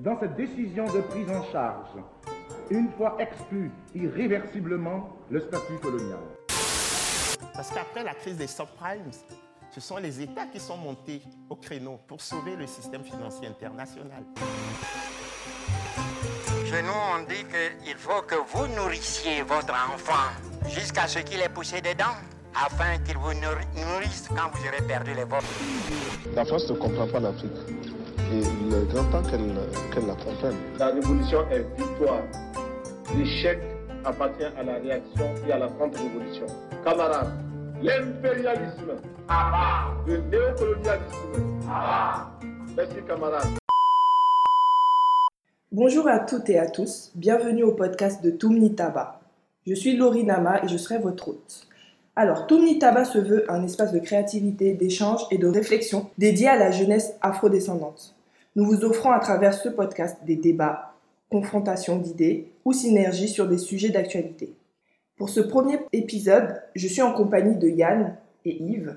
Dans cette décision de prise en charge, une fois exclu irréversiblement le statut colonial. Parce qu'après la crise des subprimes, ce sont les États qui sont montés au créneau pour sauver le système financier international. Chez nous, on dit qu'il faut que vous nourrissiez votre enfant jusqu'à ce qu'il ait poussé des dents, afin qu'il vous nourrisse quand vous aurez perdu les vôtres. La France ne comprend pas l'Afrique. Et il est grand temps qu'elle la comprenne. La révolution est victoire. L'échec appartient à la réaction et à la contre-révolution. Camarades, l'impérialisme, le néocolonialisme. Merci camarades. Bonjour à toutes et à tous, bienvenue au podcast de Toumni Taba. Je suis Laurie Nama et je serai votre hôte. Alors, Toumni Taba se veut un espace de créativité, d'échange et de réflexion dédié à la jeunesse afrodescendante. Nous vous offrons à travers ce podcast des débats, confrontations d'idées ou synergies sur des sujets d'actualité. Pour ce premier épisode, je suis en compagnie de Yann et Yves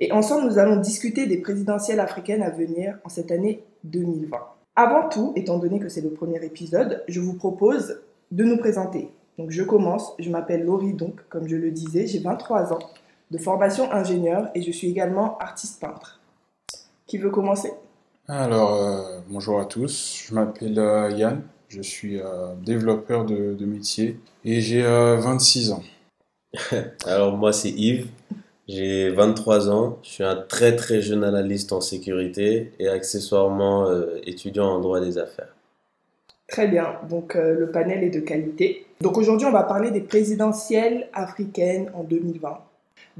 et ensemble nous allons discuter des présidentielles africaines à venir en cette année 2020. Avant tout, étant donné que c'est le premier épisode, je vous propose de nous présenter. Donc je commence, je m'appelle Laurie donc, comme je le disais, j'ai 23 ans, de formation ingénieur et je suis également artiste peintre. Qui veut commencer? Alors, euh, bonjour à tous, je m'appelle euh, Yann, je suis euh, développeur de, de, métier et j'ai 26 ans. Alors moi c'est Yves, j'ai 23 ans, je suis un très très jeune analyste en sécurité et accessoirement euh, étudiant en droit des affaires. Très bien, donc euh, le panel est de qualité. Donc aujourd'hui on va parler des présidentielles africaines en 2020.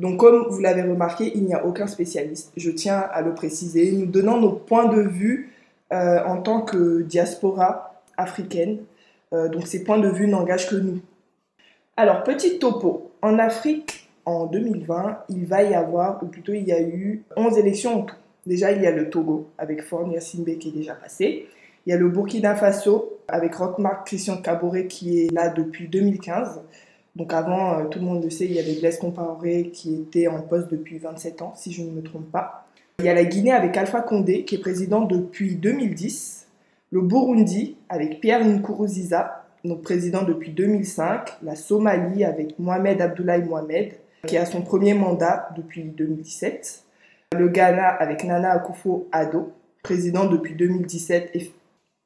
Donc comme vous l'avez remarqué, il n'y a aucun spécialiste, je tiens à le préciser. Nous donnons nos points de vue euh, en tant que diaspora africaine. donc ces points de vue n'engagent que nous. Alors petit topo, en Afrique, en 2020, il va y avoir, ou plutôt il y a eu 11 élections en tout. Déjà, il y a le Togo avec Faure Simbe qui est déjà passé. Il y a le Burkina Faso avec Rockmark Christian Caboret qui est là depuis 2015. Donc avant, euh, tout le monde le sait, il y avait Blaise Compaoré qui était en poste depuis 27 ans, si je ne me trompe pas. Il y a la Guinée avec Alpha Condé qui est président depuis 2010. Le Burundi avec Pierre Nkurunziza, donc président depuis 2005. La Somalie avec Mohamed Abdoulaye Mohamed qui a son premier mandat depuis 2017. Le Ghana avec Nana Akufo-Addo, président depuis 2017. Et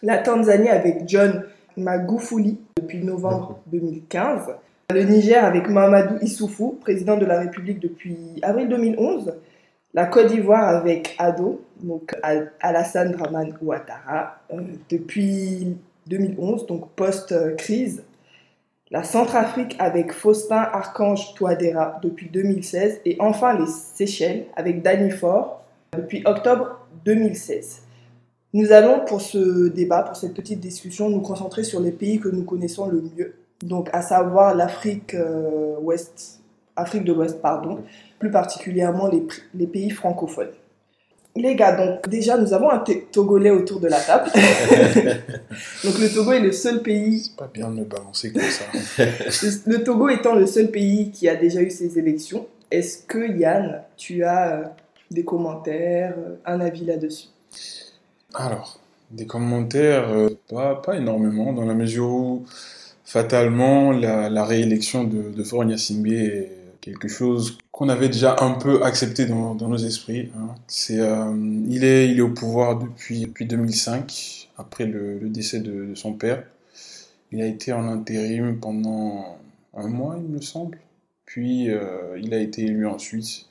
la Tanzanie avec John Magufuli depuis novembre 2015. Le Niger avec Mamadou Issoufou, président de la République depuis avril 2011. La Côte d'Ivoire avec Ado, donc Alassane Draman Ouattara, euh, depuis 2011, donc post-crise la Centrafrique avec Faustin Archange Touadéra depuis 2016 et enfin les Seychelles avec Danny Ford depuis octobre 2016. Nous allons pour ce débat, pour cette petite discussion, nous concentrer sur les pays que nous connaissons le mieux, donc à savoir l'Afrique euh, ouest, Afrique de l'Ouest, pardon, plus particulièrement les, les pays francophones. Les gars, donc déjà nous avons un Togolais autour de la table. donc le Togo est le seul pays. C'est pas bien de me balancer comme ça. le, Togo étant le seul pays qui a déjà eu ses élections, est-ce que Yann, tu as euh, des commentaires, euh, un avis là-dessus? Alors, des commentaires, euh, pas, pas énormément, dans la mesure où fatalement la, réélection de, de Faure est quelque chose qu'on avait déjà un peu accepté dans, nos esprits. Hein. C'est, euh, il, est, il est au pouvoir depuis, depuis 2005, après le, décès de, son père. Il a été en intérim pendant un mois, il me semble. Puis euh, il a été élu ensuite.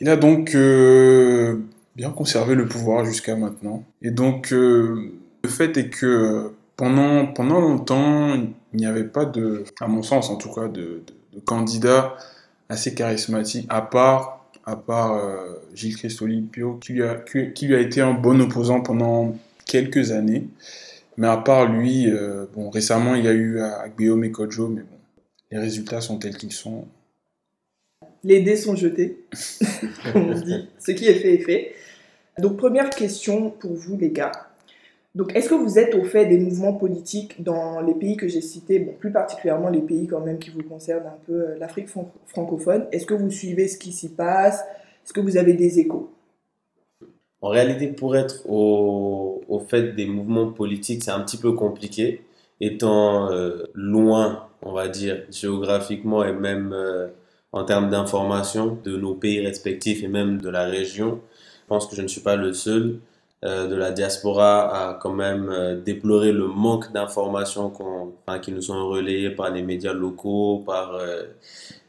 Il a donc euh, bien conservé le pouvoir jusqu'à maintenant. Et donc le fait est que pendant, pendant longtemps, il n'y avait pas de, à mon sens en tout cas, de, de candidat assez charismatique, à part, à part euh, Gilles qui lui, a, qui, lui a été un bon opposant pendant quelques années. Mais à part lui, euh, bon, récemment, il y a eu Guillaume et Kojo, mais bon, les résultats sont tels qu'ils sont. Les dés sont jetés, comme on dit. Ce qui est fait est fait. Donc, première question pour vous, les gars. Donc, est-ce que vous êtes au fait des mouvements politiques dans les pays que j'ai cités, bon, plus particulièrement les pays quand même qui vous concernent un peu, euh, l'Afrique francophone? Est-ce que vous suivez ce qui s'y passe? Est-ce que vous avez des échos? En réalité, pour être au, au fait des mouvements politiques, c'est un petit peu compliqué, étant euh, loin, on va dire, géographiquement et même euh, en termes d'information de nos pays respectifs et même de la région. Je pense que je ne suis pas le seul de la diaspora à quand même euh, déplorer le manque d'informations enfin, qui nous sont relayées par les médias locaux, par euh,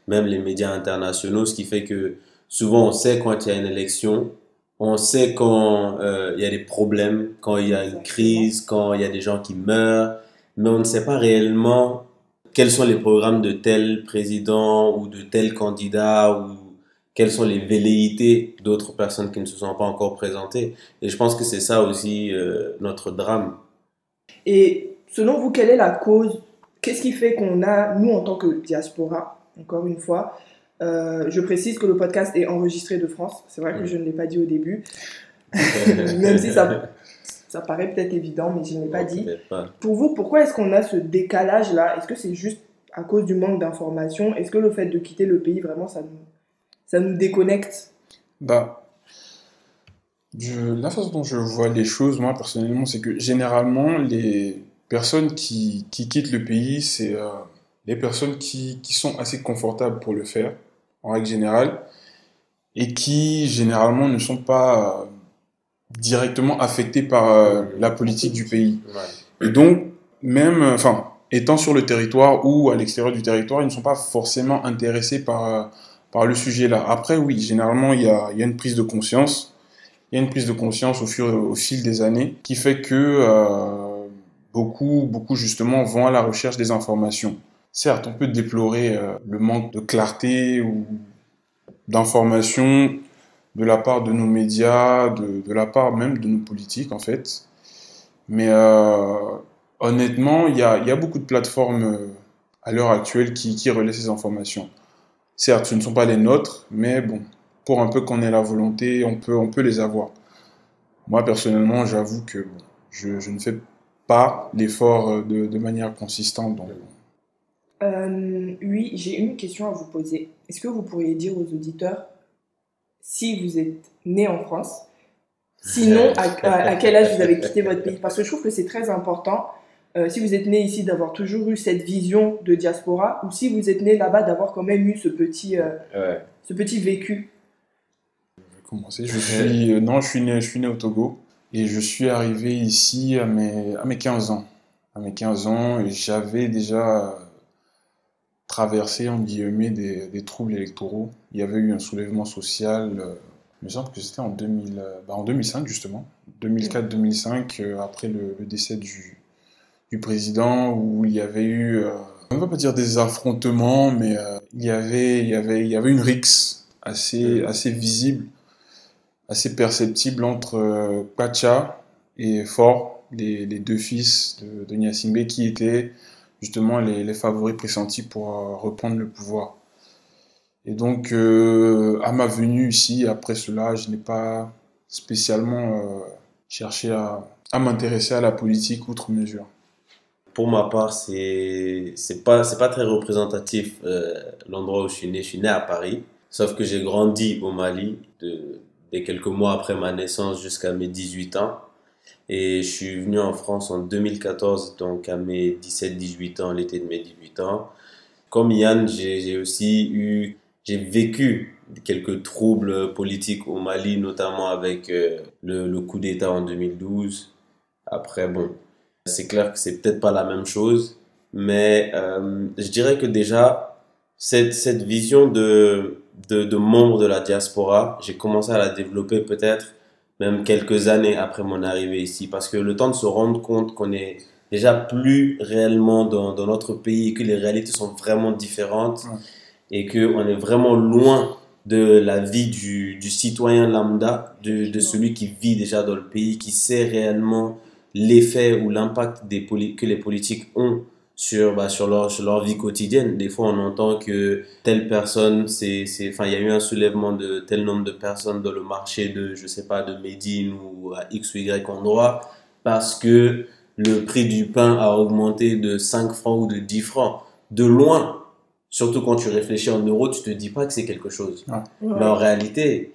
même les médias internationaux, ce qui fait que souvent on sait quand il y a une élection, on sait quand il y a des problèmes, quand il y a une crise, quand il y a des gens qui meurent, mais on ne sait pas réellement quels sont les programmes de tel président ou de tel candidat ou quelles sont les velléités d'autres personnes qui ne se sont pas encore présentées. Et je pense que c'est ça aussi euh, notre drame. Et selon vous, quelle est la cause? Qu'est-ce qui fait qu'on a, nous en tant que diaspora, encore une fois, euh, je précise que le podcast est enregistré de France. C'est vrai que je ne l'ai pas dit au début. Même si ça, ça paraît peut-être évident, mais je ne l'ai pas dit. Pour vous, pourquoi est-ce qu'on a ce décalage-là? Est-ce que c'est juste à cause du manque d'informations? Est-ce que le fait de quitter le pays, vraiment, ça nous, ça nous déconnecte Bah, la façon dont je vois les choses, moi, personnellement, c'est que généralement, les personnes qui, qui quittent le pays, c'est euh, les personnes qui, qui sont assez confortables pour le faire, en règle générale, et qui, généralement, ne sont pas euh, directement affectés par euh, la politique du pays. Et donc, même, enfin, étant sur le territoire ou à l'extérieur du territoire, ils ne sont pas forcément intéressés par par le sujet là. Après, oui, généralement, il y a, une prise de conscience. Il y a une prise de conscience au, fil des années qui fait que euh, beaucoup, beaucoup justement vont à la recherche des informations. Certes, on peut déplorer euh, le manque de clarté ou d'informations de la part de nos médias, de, la part même de nos politiques en fait. Mais euh, honnêtement, il y a, beaucoup de plateformes à l'heure actuelle qui, qui relaient ces informations. Certes, ce ne sont pas les nôtres, mais bon, pour un peu qu'on ait la volonté, on peut, on peut les avoir. Moi, personnellement, j'avoue que je, ne fais pas l'effort de, de, manière consistante. Donc... Euh, oui, j'ai une question à vous poser. Est-ce que vous pourriez dire aux auditeurs si vous êtes né en France, sinon à quel âge vous avez quitté votre pays? Parce que je trouve que c'est très important euh, si vous êtes né ici, d'avoir toujours eu cette vision de diaspora, ou si vous êtes né là-bas, d'avoir quand même eu ce petit, euh, ouais. ce petit vécu. Je vais commencer. Je suis, euh, non, je suis, né, je suis né au Togo et je suis arrivé ici à mes, à mes 15 ans. À mes 15 ans, j'avais déjà traversé en guillemets des, des, troubles électoraux. Il y avait eu un soulèvement social. Euh, il me semble que c'était en, 2000, bah en 2005 justement, 2004-2005, après le, le décès du, du président où il y avait eu, euh, on ne va pas dire des affrontements, mais euh, il, y avait, il, y avait, il y avait une rixe assez, assez visible, assez perceptible entre euh, Pacha et Fort, les, les, deux fils de, de qui étaient justement les, les favoris pressentis pour reprendre le pouvoir. Et donc, euh, à ma venue ici, après cela, je n'ai pas spécialement euh, cherché à, à m'intéresser à la politique outre mesure pour ma part, c'est c'est pas pas très représentatif euh, l'endroit où je suis né. Je suis né à Paris, sauf que j'ai grandi au Mali de, dès quelques mois après ma naissance jusqu'à mes 18 ans. Et je suis venu en France en 2014, donc à mes 17-18 ans, l'été de mes 18 ans. Comme Yann, j'ai aussi eu, j'ai vécu quelques troubles politiques au Mali, notamment avec euh, le coup d'État en 2012. Après, bon, c'est clair que c'est peut-être pas la même chose, mais euh, je dirais que déjà, cette, cette vision de, de, de membre de la diaspora, j'ai commencé à la développer peut-être même quelques années après mon arrivée ici, parce que le temps de se rendre compte qu'on est déjà plus réellement dans, dans notre pays, que les réalités sont vraiment différentes, et qu'on est vraiment loin de la vie du, du citoyen lambda, de, de celui qui vit déjà dans le pays, qui sait réellement l'effet ou l'impact des que les politiques ont sur, bah, sur, leur, sur leur vie quotidienne. Des fois, on entend que telle personne, c'est, c'est, enfin, il y a eu un soulèvement de tel nombre de personnes dans le marché de, je sais pas, de Médine ou à X ou Y endroit parce que le prix du pain a augmenté de 5 francs ou de 10 francs. De loin, surtout quand tu réfléchis en euros, tu te dis pas que c'est quelque chose. Ouais. Mais en réalité,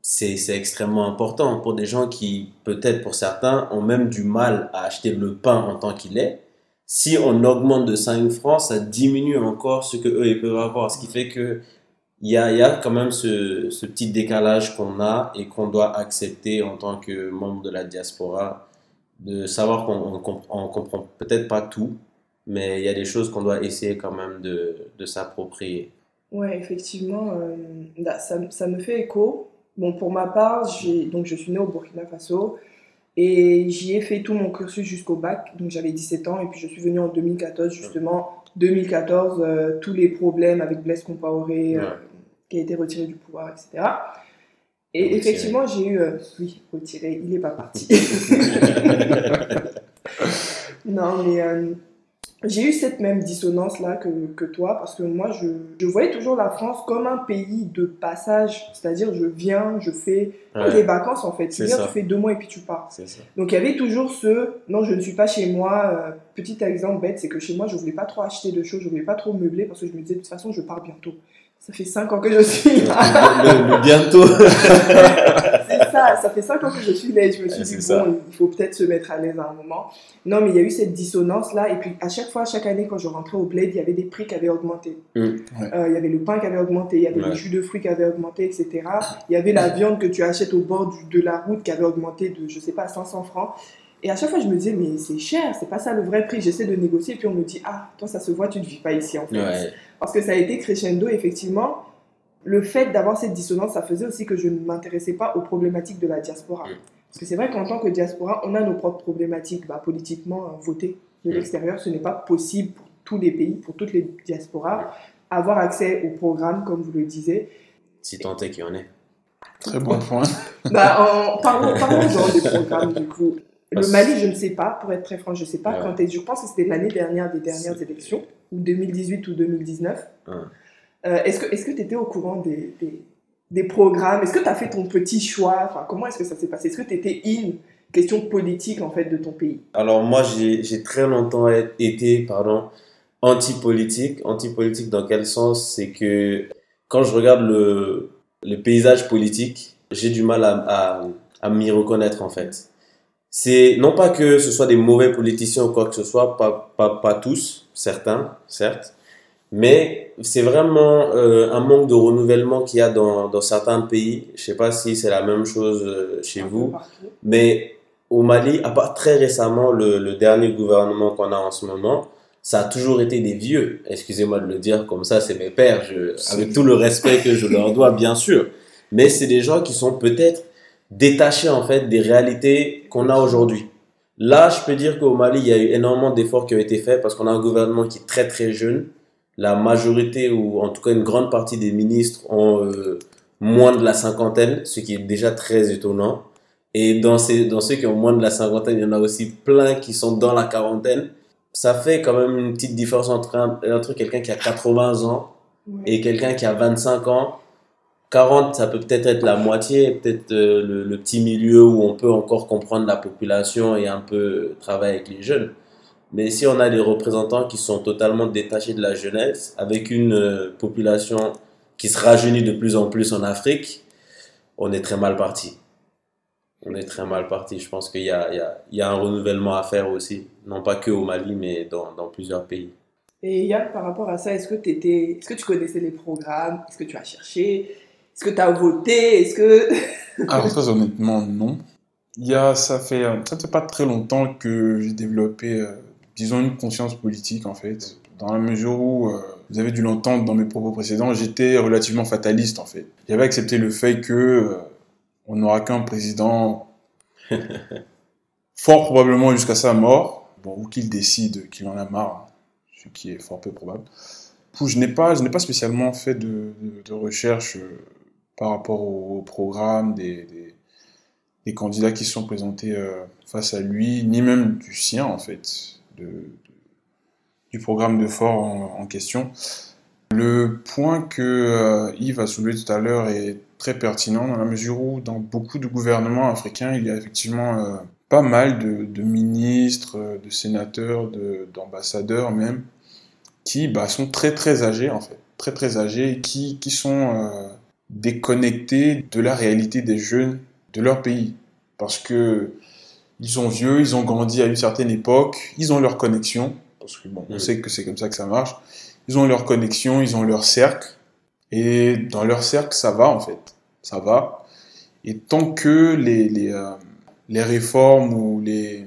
c'est extrêmement important pour des gens qui, peut-être pour certains, ont même du mal à acheter le pain en tant qu'il est. Si on augmente de 5 francs, ça diminue encore ce que eux ils peuvent avoir. Ce qui fait que il y a, y a quand même ce, ce petit décalage qu'on a et qu'on doit accepter en tant que membre de la diaspora, de savoir qu'on on comprend peut-être pas tout, mais il y a des choses qu'on doit essayer quand même de, de s'approprier. Ouais, effectivement, euh, là, ça, ça me fait écho. Bon, pour ma part, donc je suis née au Burkina Faso et j'y ai fait tout mon cursus jusqu'au bac. Donc j'avais 17 ans et puis je suis venue en 2014, justement. 2014, euh, tous les problèmes avec Blaise Compaoré, euh, qui a été retiré du pouvoir, etc. Et Retiré. effectivement, j'ai eu. euh, oui, retiré, il n'est pas parti. non, mais euh, j'ai eu cette même dissonance-là que, que toi, parce que moi, je, je voyais toujours la France comme un pays de passage. C'est-à-dire, je viens, je fais Ouais. des vacances, en fait. Tu C'est viens, ça. tu fais deux mois et puis tu pars. Donc, il y avait toujours ce non, je ne suis pas chez moi. Euh, petit exemple bête, c'est que chez moi, je voulais pas trop acheter de choses, je voulais pas trop meubler parce que je me disais, de toute façon, je pars bientôt. Ça fait cinq ans que je suis là. Le- le bientôt. ça, ça fait cinq ans que je suis là et je me suis Ouais, dit, ça. bon, il faut peut-être se mettre à l'aise à un moment. Non, mais il y a eu cette dissonance-là. Et puis, à chaque fois, chaque année, quand je rentrais au bled, il y avait des prix qui avaient augmenté. Mm. Ouais. Euh, il y avait le pain qui avait augmenté, il y avait Ouais. les jus de fruits qui avaient augmenté, etc. Il y avait la viande que tu achètes au bord du- de la route qui avait augmenté de, je sais pas, 500 francs. Et à chaque fois, je me disais, mais c'est cher, c'est pas ça le vrai prix. J'essaie de négocier, et puis on me dit, ah, toi, ça se voit, tu ne vis pas ici, en fait. Ouais. Parce que ça a été crescendo, effectivement. Le fait d'avoir cette dissonance, ça faisait aussi que je ne m'intéressais pas aux problématiques de la diaspora. Mm. Parce que c'est vrai qu'en tant que diaspora, on a nos propres problématiques. Bah, politiquement, euh, voter de Mm. l'extérieur, ce n'est pas possible pour tous les pays, pour toutes les diasporas. Avoir accès aux programmes, comme vous le disiez. Si tant est qu'il y en ait. Très bon point. Bah, en- parlons, parlons des programmes, du coup. Le Mali, je ne sais pas, pour être très franc, je ne sais pas Ouais. quand est Je pense que c'était l'année dernière des dernières élections, ou 2018 ou 2019. Ouais. Euh, est-ce que tu étais au courant des, des, programmes? Est-ce que tu as fait ton petit choix? Enfin, Comment est-ce que ça s'est passé? Est-ce que tu étais in question politique en fait de ton pays? Alors moi, j'ai très longtemps été pardon, anti-politique. Anti-politique dans quel sens? C'est que quand je regarde le, le paysage politique, j'ai du mal à, à, à m'y reconnaître en fait. C'est non pas que ce soit des mauvais politiciens ou quoi que ce soit, pas, pas, pas tous, certains, certes, mais c'est vraiment euh, un manque de renouvellement qu'il y a dans, dans certains pays. Je sais pas si c'est la même chose euh, chez vous. Mais au Mali, à part très récemment, le, le dernier gouvernement qu'on a en ce moment, ça a toujours été des vieux. Excusez-moi de le dire comme ça, c'est mes pères, je, avec tout le respect que je leur dois, bien sûr. Mais c'est des gens qui sont peut-être détachés en fait des réalités qu'on a aujourd'hui. Là, je peux dire qu'au Mali, il y a eu énormément d'efforts qui ont été faits parce qu'on a un gouvernement qui est très très jeune. La majorité, ou en tout cas une grande partie des ministres, ont euh, moins de la cinquantaine, ce qui est déjà très étonnant. Et dans, ces, dans ceux qui ont moins de la cinquantaine, il y en a aussi plein qui sont dans la quarantaine. Ça fait quand même une petite différence entre, un- entre quelqu'un qui a 80 ans et quelqu'un qui a 25 ans. 40, ça peut peut-être être la moitié, peut-être euh, le, le petit milieu où on peut encore comprendre la population et un peu travailler avec les jeunes. Mais si on a des représentants qui sont totalement détachés de la jeunesse, avec une euh, population qui se rajeunit de plus en plus en Afrique, on est très mal parti. On est très mal parti. Je pense qu'il y a, il y, y a un renouvellement à faire aussi, non pas que au Mali, mais dans, dans plusieurs pays. Et Yann, par rapport à ça, est-ce que, est-ce que tu connaissais les programmes? Est-ce que tu as cherché? Est-ce que tu as voté? Est-ce que... Alors très honnêtement, non. Il y a, ça fait, euh, ça fait pas très longtemps que j'ai développé, euh, disons, une conscience politique en fait, dans la mesure où, euh, vous avez dû l'entendre dans mes propos précédents, j'étais relativement fataliste en fait. J'avais accepté le fait que euh, on n'aura qu'un président, fort probablement jusqu'à sa mort, bon, ou qu'il décide qu'il en a marre, hein, ce qui est fort peu probable. Coup, je n'ai pas, je n'ai pas spécialement fait de, de, de recherche. euh, par rapport au, au programme des, des, des candidats qui se sont présentés euh, face à lui, ni même du sien en fait, du programme de fort en, question. Le point que euh, Yves a soulevé tout à l'heure est très pertinent dans la mesure où dans beaucoup de gouvernements africains, il y a effectivement euh, pas mal de, ministres, euh, de sénateurs, de- d'ambassadeurs même, qui bah, sont très très âgés en fait, très très âgés et qui, qui sont déconnectés de la réalité des jeunes de leur pays. Parce que ils sont vieux, ils ont grandi à une certaine époque, ils ont leur connexion, parce que bon, on sait que c'est comme ça que ça marche. Ils ont leur connexion, ils ont leur cercle, et dans leur cercle, ça va en fait, ça va. Et tant que les, les, euh, les réformes ou les,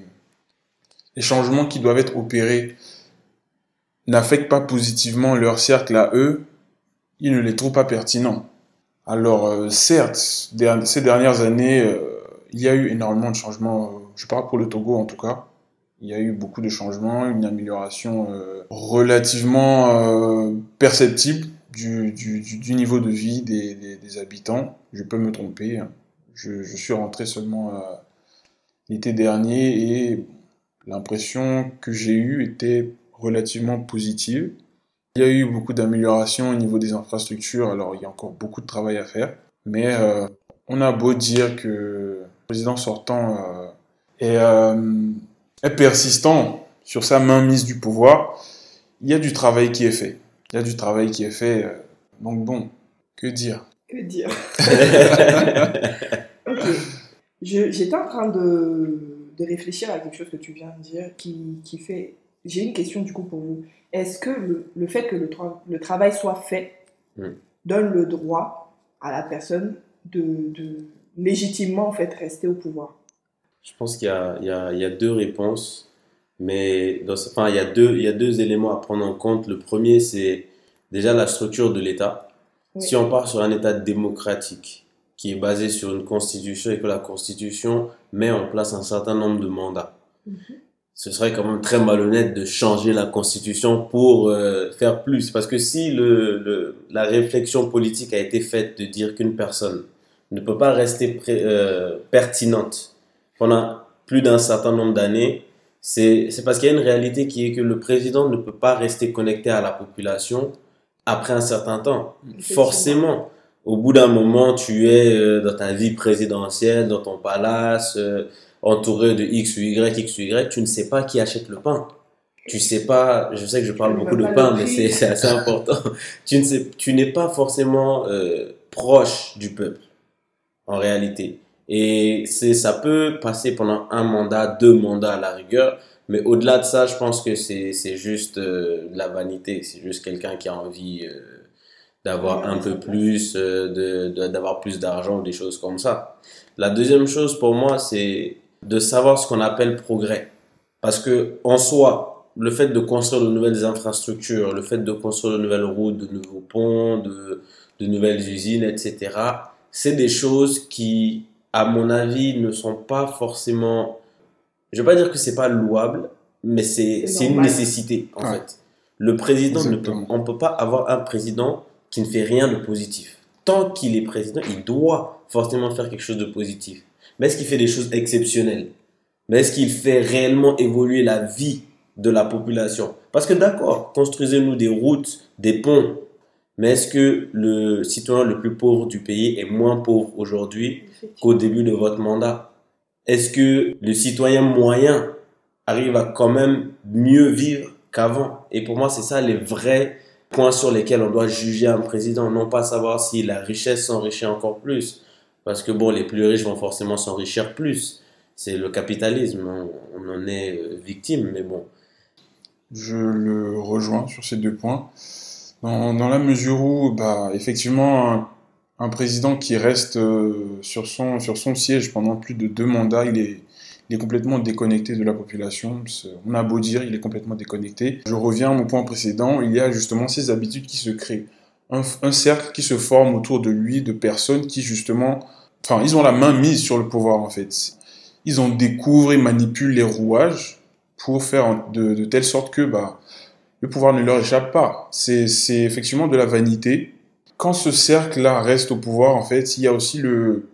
les changements qui doivent être opérés n'affectent pas positivement leur cercle à eux, ils ne les trouvent pas pertinents. Alors, euh, certes, ces dernières années, euh, il y a eu énormément de changements, je parle pour le Togo en tout cas, il y a eu beaucoup de changements, une amélioration euh, relativement euh, perceptible du, niveau de vie des, habitants. Je peux me tromper, je, suis rentré seulement euh, l'été dernier et l'impression que j'ai eue était relativement positive. Il y a eu beaucoup d'améliorations au niveau des infrastructures, alors il y a encore beaucoup de travail à faire. Mais on a beau dire que le président sortant euh, est persistant sur sa mainmise du pouvoir, il y a du travail qui est fait. Il y a du travail qui est fait. euh, donc bon, que dire? Que dire? Ok. Je- J'étais en train de, de réfléchir à quelque chose que tu viens de dire qui, qui fait. J'ai une question du coup pour vous. Est-ce que le, le fait que le, tra- le travail soit fait Mm. donne le droit à la personne de, de légitimement en fait rester au pouvoir? Je pense qu'il y a, y, y deux réponses, mais dans enfin, il, y a deux, il y a deux éléments à prendre en compte. Le premier, c'est déjà la structure de l'État. Oui. Si on part sur un État démocratique qui est basé sur une constitution et que la constitution met en place un certain nombre de mandats, Mhm. ce serait quand même très malhonnête de changer la constitution pour euh, faire plus. Parce que si le, le- la réflexion politique a été faite de dire qu'une personne ne peut pas rester pré- euh, pertinente pendant plus d'un certain nombre d'années, c'est parce qu'il y a une réalité qui est que le président ne peut pas rester connecté à la population après un certain temps. Forcément, au bout d'un moment, tu es euh, dans ta vie présidentielle, dans ton palace, euh, entouré de X ou Y, X ou Y, tu ne sais pas qui achète le pain. Tu sais pas, je sais que je parle ne beaucoup de pain, mais c'est assez important. ne tu n'es pas forcément euh, proche du peuple, en réalité. Et c'est, ça peut passer pendant un mandat, deux mandats à la rigueur, mais au-delà de ça, je pense que c'est, c'est juste euh, de la vanité. C'est juste quelqu'un qui a envie euh, d'avoir un peu plus, euh, de, d'avoir plus d'argent ou des choses comme ça. La deuxième chose pour moi, c'est de savoir ce qu'on appelle progrès. Parce que en soi, le fait de construire de nouvelles infrastructures, le fait de construire de nouvelles routes, de nouveaux ponts, de, de nouvelles usines, etc., c'est des choses qui, à mon avis, ne sont pas forcément. Je vais pas dire que c'est pas louable, mais c'est une nécessité en Ouais. fait. Le président ne peut, on peut pas avoir un président qui ne fait rien de positif. Tant qu'il est président, il doit forcément faire quelque chose de positif. Mais est-ce qu'il fait des choses exceptionnelles? Mais est-ce qu'il fait réellement évoluer la vie de la population? Parce que d'accord, construisez-nous des routes, des ponts, mais est-ce que le citoyen le plus pauvre du pays est moins pauvre aujourd'hui qu'au début de votre mandat? Est-ce que le citoyen moyen arrive à quand même mieux vivre qu'avant? Et pour moi, c'est ça les vrais points sur lesquels on doit juger un président, non pas savoir si la richesse s'enrichit encore plus. Parce que bon, les plus riches vont forcément s'enrichir plus. C'est le capitalisme, on, on en est euh, victime, mais bon. Je le rejoins sur ces deux points. Dans, la mesure où, bah, effectivement, un, président qui reste euh, sur son, siège pendant plus de deux mandats, il est, complètement déconnecté de la population. On a beau dire, il est complètement déconnecté. Je reviens à mon point précédent, il y a justement ces habitudes qui se créent. Un, cercle qui se forme autour de lui, de personnes qui, justement, enfin, ils ont la main mise sur le pouvoir, en fait. Ils en découvrent et manipulent les rouages pour faire de, de telle sorte que bah, le pouvoir ne leur échappe pas. C'est effectivement de la vanité. Quand ce cercle-là reste au pouvoir, en fait, il y a aussi le,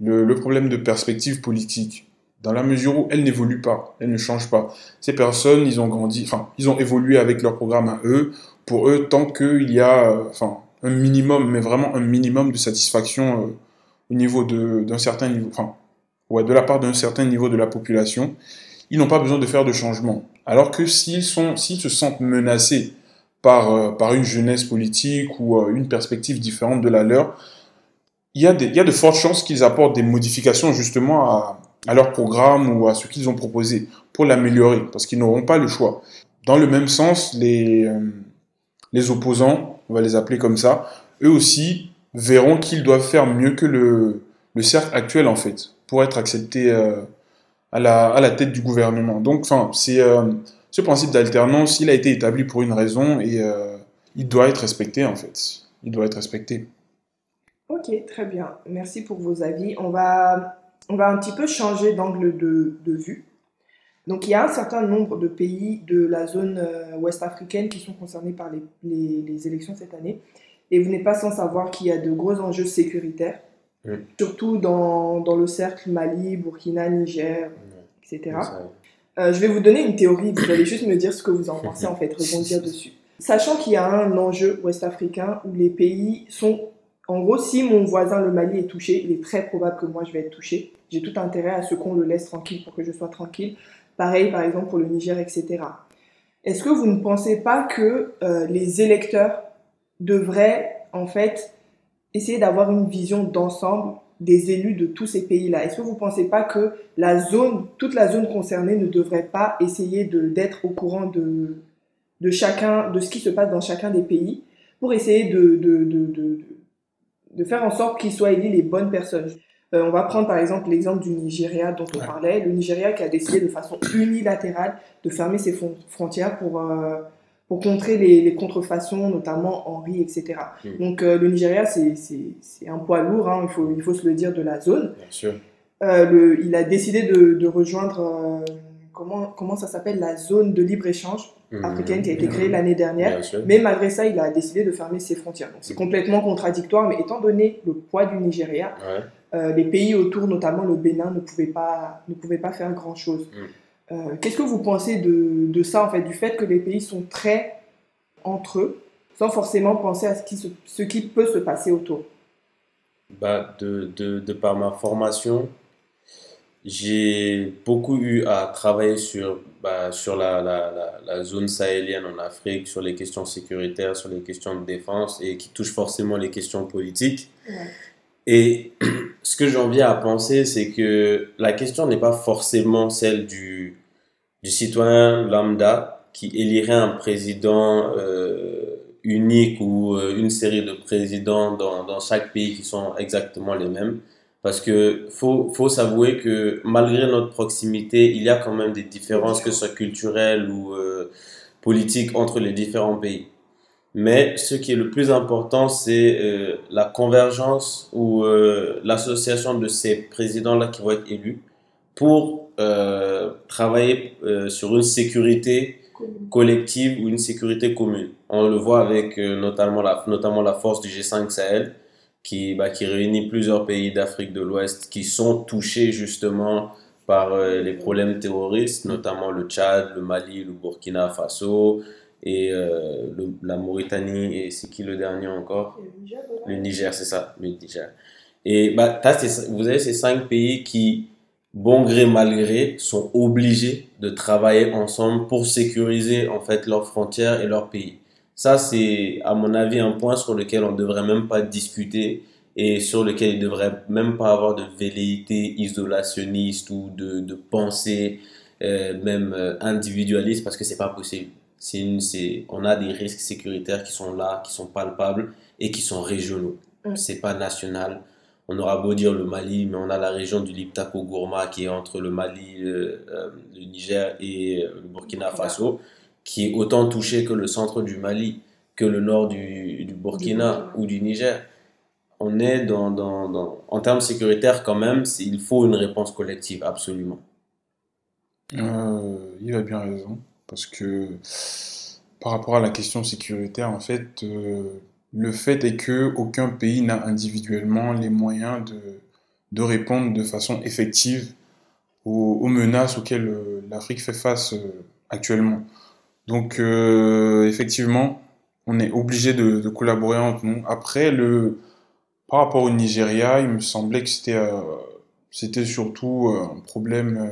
le, problème de perspective politique. Dans la mesure où elles n'évoluent pas, elles ne changent pas. Ces personnes, ils ont grandi, enfin, ils ont évolué avec leur programme à eux. Pour eux, tant qu'il y a, euh, enfin, un minimum, mais vraiment un minimum de satisfaction euh, au niveau d'un certain niveau, enfin, ouais, de la part d'un certain niveau de la population, ils n'ont pas besoin de faire de changement. Alors que s'ils sont, s'ils se sentent menacés par, euh, par une jeunesse politique ou euh, une perspective différente de la leur, il y, a il y a de fortes chances qu'ils apportent des modifications justement à, leur programme ou à ce qu'ils ont proposé pour l'améliorer, parce qu'ils n'auront pas le choix. Dans le même sens, les, euh, les opposants, on va les appeler comme ça, eux aussi verront qu'ils doivent faire mieux que le, le cercle actuel en fait, pour être acceptés à, la, à la tête du gouvernement. Donc, enfin, c'est euh, ce principe d'alternance, il a été établi pour une raison et euh, il doit être respecté en fait. Il doit être respecté. Ok, très bien. Merci pour vos avis. On va, on va un petit peu changer d'angle de, de vue. Donc, il y a un certain nombre de pays de la zone euh, ouest africaine qui sont concernés par les, les, les élections cette année. Et vous n'êtes pas sans savoir qu'il y a de gros enjeux sécuritaires, Mm. surtout dans, dans le cercle Mali, Burkina, Niger, etc. Ça, Euh, je vais vous donner une théorie, vous allez juste me dire ce que vous en pensez en fait, rebondir dessus. Sachant qu'il y a un enjeu ouest-africain où les pays sont... En gros, si mon voisin le Mali est touché, il est très probable que moi je vais être touché. J'ai tout intérêt à ce qu'on le laisse tranquille pour que je sois tranquille. Pareil par exemple pour le Niger, etc. Est-ce que vous ne pensez pas que euh, les électeurs devraient en fait essayer d'avoir une vision d'ensemble des élus de tous ces pays-là. Est-ce que vous ne pensez pas que la zone, toute la zone concernée ne devrait pas essayer d'être au courant de, de chacun, de ce qui se passe dans chacun des pays pour essayer de, de, de, de, de faire en sorte qu'ils soient élus les bonnes personnes? Euh, On va prendre par exemple l'exemple du Nigeria dont on parlait, le Nigeria qui a décidé de façon unilatérale de fermer ses fron- frontières pour, euh, pour contrer les, les contrefaçons, notamment en riz, etc. Mm. Donc euh, le Nigeria, c'est un poids lourd, hein, il, faut, il faut se le dire, de la zone. bien sûr. Euh, le- il a décidé de, de rejoindre, euh, comment, comment ça s'appelle, la zone de libre-échange africaine qui a été créée l'année dernière. Mais malgré ça, il a décidé de fermer ses frontières. Donc c'est complètement contradictoire, mais étant donné le poids du Nigeria, Ouais. les pays autour, notamment le Bénin, ne pouvaient pas, ne pouvaient pas faire grand-chose. Euh, Qu'est-ce que vous pensez de, de ça, en fait, du fait que les pays sont très entre eux, sans forcément penser à ce qui, se- ce qui peut se passer autour? Bah, de, de, de par ma formation, j'ai beaucoup eu à travailler sur, bah, sur la, la, la, la zone sahélienne en Afrique, sur les questions sécuritaires, sur les questions de défense et qui touchent forcément les questions politiques. Ouais. Et ce que j'en viens à penser, c'est que la question n'est pas forcément celle du, citoyen lambda qui élirait un président euh, unique ou euh, une série de présidents dans, dans chaque pays qui sont exactement les mêmes. Parce que faut, faut s'avouer que malgré notre proximité, il y a quand même des différences, que ce soit culturelles ou euh, politiques, entre les différents pays. Mais ce qui est le plus important, c'est euh, la convergence ou euh, l'association de ces présidents-là qui vont être élus pour euh, travailler sur une sécurité collective ou une sécurité commune. On le voit avec notamment, la, notamment la force du G5 Sahel qui, bah, qui réunit plusieurs pays d'Afrique de l'Ouest qui sont touchés justement par les problèmes terroristes, notamment le Tchad, le Mali, le Burkina Faso et euh, le- la Mauritanie et c'est qui le dernier encore? Le Niger, c'est ça, le Niger. Et bah, ces- vous avez ces cinq pays qui, bon gré mal gré, sont obligés de travailler ensemble pour sécuriser en fait leurs frontières et leur pays. Ça, c'est à mon avis un point sur lequel on ne devrait même pas discuter et sur lequel il ne devrait même pas avoir de velléité isolationniste ou de, de pensée euh, même euh, individualiste parce que c'est pas possible. C'est une, c'est, on a des risques sécuritaires qui sont là, qui sont palpables et qui sont régionaux. Mm. C'est pas national. On aura beau dire le Mali, mais on a la région du Liptako Gourma qui est entre le Mali, le, euh, le Niger et euh, le Burkina. Faso, qui est autant touché que le centre du Mali, que le nord du, du Burkina ou du Niger. On est dans, dans, dans, en termes sécuritaires quand même, il faut une réponse collective, absolument. Euh, il a bien raison, parce que par rapport à la question sécuritaire, en fait, euh, le fait est que aucun pays n'a individuellement les moyens de, de répondre de façon effective aux, menaces auxquelles euh, l'Afrique fait face euh, actuellement. Donc, effectivement, on est obligé de, de collaborer entre nous. Après, le, par rapport au Nigeria, il me semblait que c'était c'était surtout un problème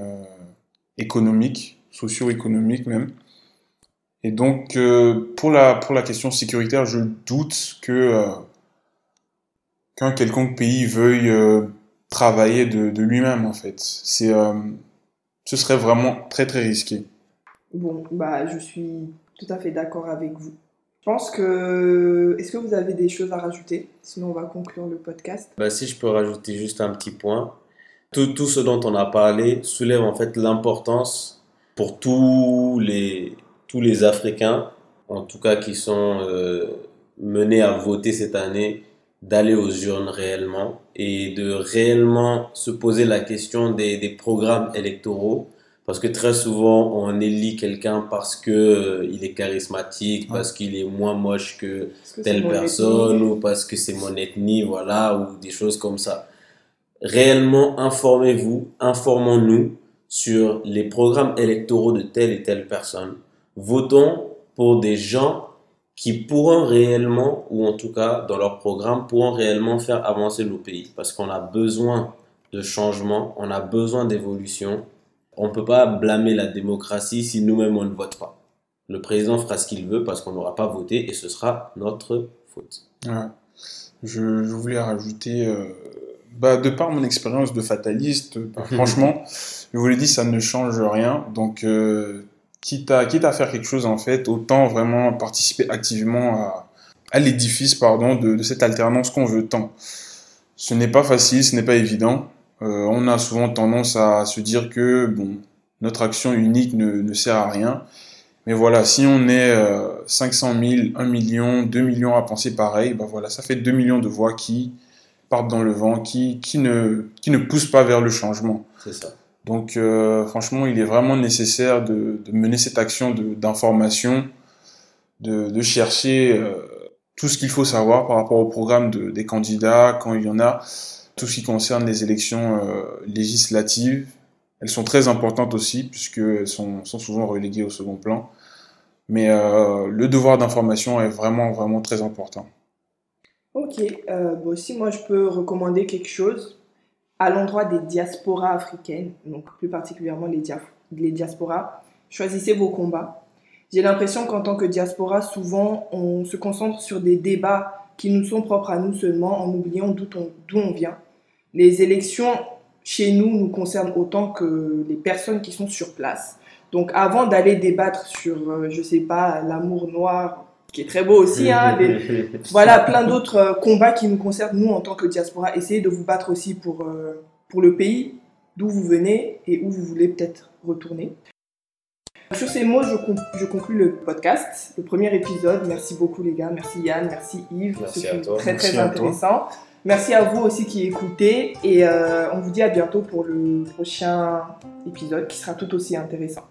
économique, socio-économique même. Et donc, euh, pour la, pour la question sécuritaire, je doute que, euh, qu'un quelconque pays veuille euh, travailler de, de lui-même en fait. C'est, euh, ce serait vraiment très très risqué. Bon, bah, je suis tout à fait d'accord avec vous. Je pense que. Est-ce que vous avez des choses à rajouter? Sinon, on va conclure le podcast. Bah, si je peux rajouter juste un petit point. Tout, tout ce dont on a parlé soulève en fait l'importance pour tous les, tous les Africains, en tout cas qui sont euh, menés à voter cette année, d'aller aux urnes réellement et de réellement se poser la question des, des programmes électoraux. Parce que très souvent, on élit quelqu'un parce que euh, il est charismatique, parce qu'il est moins moche que que telle personne, ou parce que c'est mon ethnie, voilà, ou des choses comme ça. Réellement, informez-vous, informons-nous sur les programmes électoraux de telle et telle personne. Votons pour des gens qui pourront réellement, ou en tout cas dans leur programme, pourront réellement faire avancer le pays. Parce qu'on a besoin de changement, on a besoin d'évolution. On ne peut pas blâmer la démocratie si nous-mêmes on ne vote pas. Le président fera ce qu'il veut parce qu'on n'aura pas voté et ce sera notre faute. Ouais. Je, je voulais rajouter, euh, bah, de par mon expérience de fataliste, bah, franchement, je vous l'ai dit, ça ne change rien. Donc, euh, quitte, à, quitte à faire quelque chose, en fait, autant vraiment participer activement à, à l'édifice pardon, de, de cette alternance qu'on veut tant. Ce n'est pas facile, ce n'est pas évident. Euh, on a souvent tendance à se dire que bon, notre action unique ne, ne sert à rien. Mais voilà, si on est euh, 500 000, 1 million, 2 millions à penser pareil, ben voilà, ça fait 2 millions de voix qui partent dans le vent, qui, qui, ne, qui ne poussent pas vers le changement. C'est ça. Donc euh, franchement, il est vraiment nécessaire de, de mener cette action de- d'information, de, de chercher euh, tout ce qu'il faut savoir par rapport au programme de, des candidats, quand il y en a, tout ce qui concerne les élections euh, législatives. Elles sont très importantes aussi, puisqu'elles sont, sont souvent reléguées au second plan. Mais le devoir d'information est vraiment, vraiment très important. Ok, euh, bon, si moi je peux recommander quelque chose à l'endroit des diasporas africaines, donc plus particulièrement les, les diasporas, choisissez vos combats. J'ai l'impression qu'en tant que diaspora, souvent on se concentre sur des débats qui nous sont propres à nous seulement en oubliant d'où on, on vient. Les élections chez nous nous concernent autant que les personnes qui sont sur place. Donc avant d'aller débattre sur, euh, je sais pas, l'amour noir, qui est très beau aussi, hein, voilà, plein d'autres euh, combats qui nous concernent, nous, en tant que diaspora. Essayez de vous battre aussi pour, euh, pour le pays d'où vous venez et où vous voulez peut-être retourner. Sur ces mots, je, con- je conclus le podcast, le premier épisode. Merci beaucoup, les gars. Merci Yann, merci Yves. Merci C'était à toi. très, très Merci à toi. intéressant. Merci à vous aussi qui écoutez. Et euh, on vous dit à bientôt pour le prochain épisode qui sera tout aussi intéressant.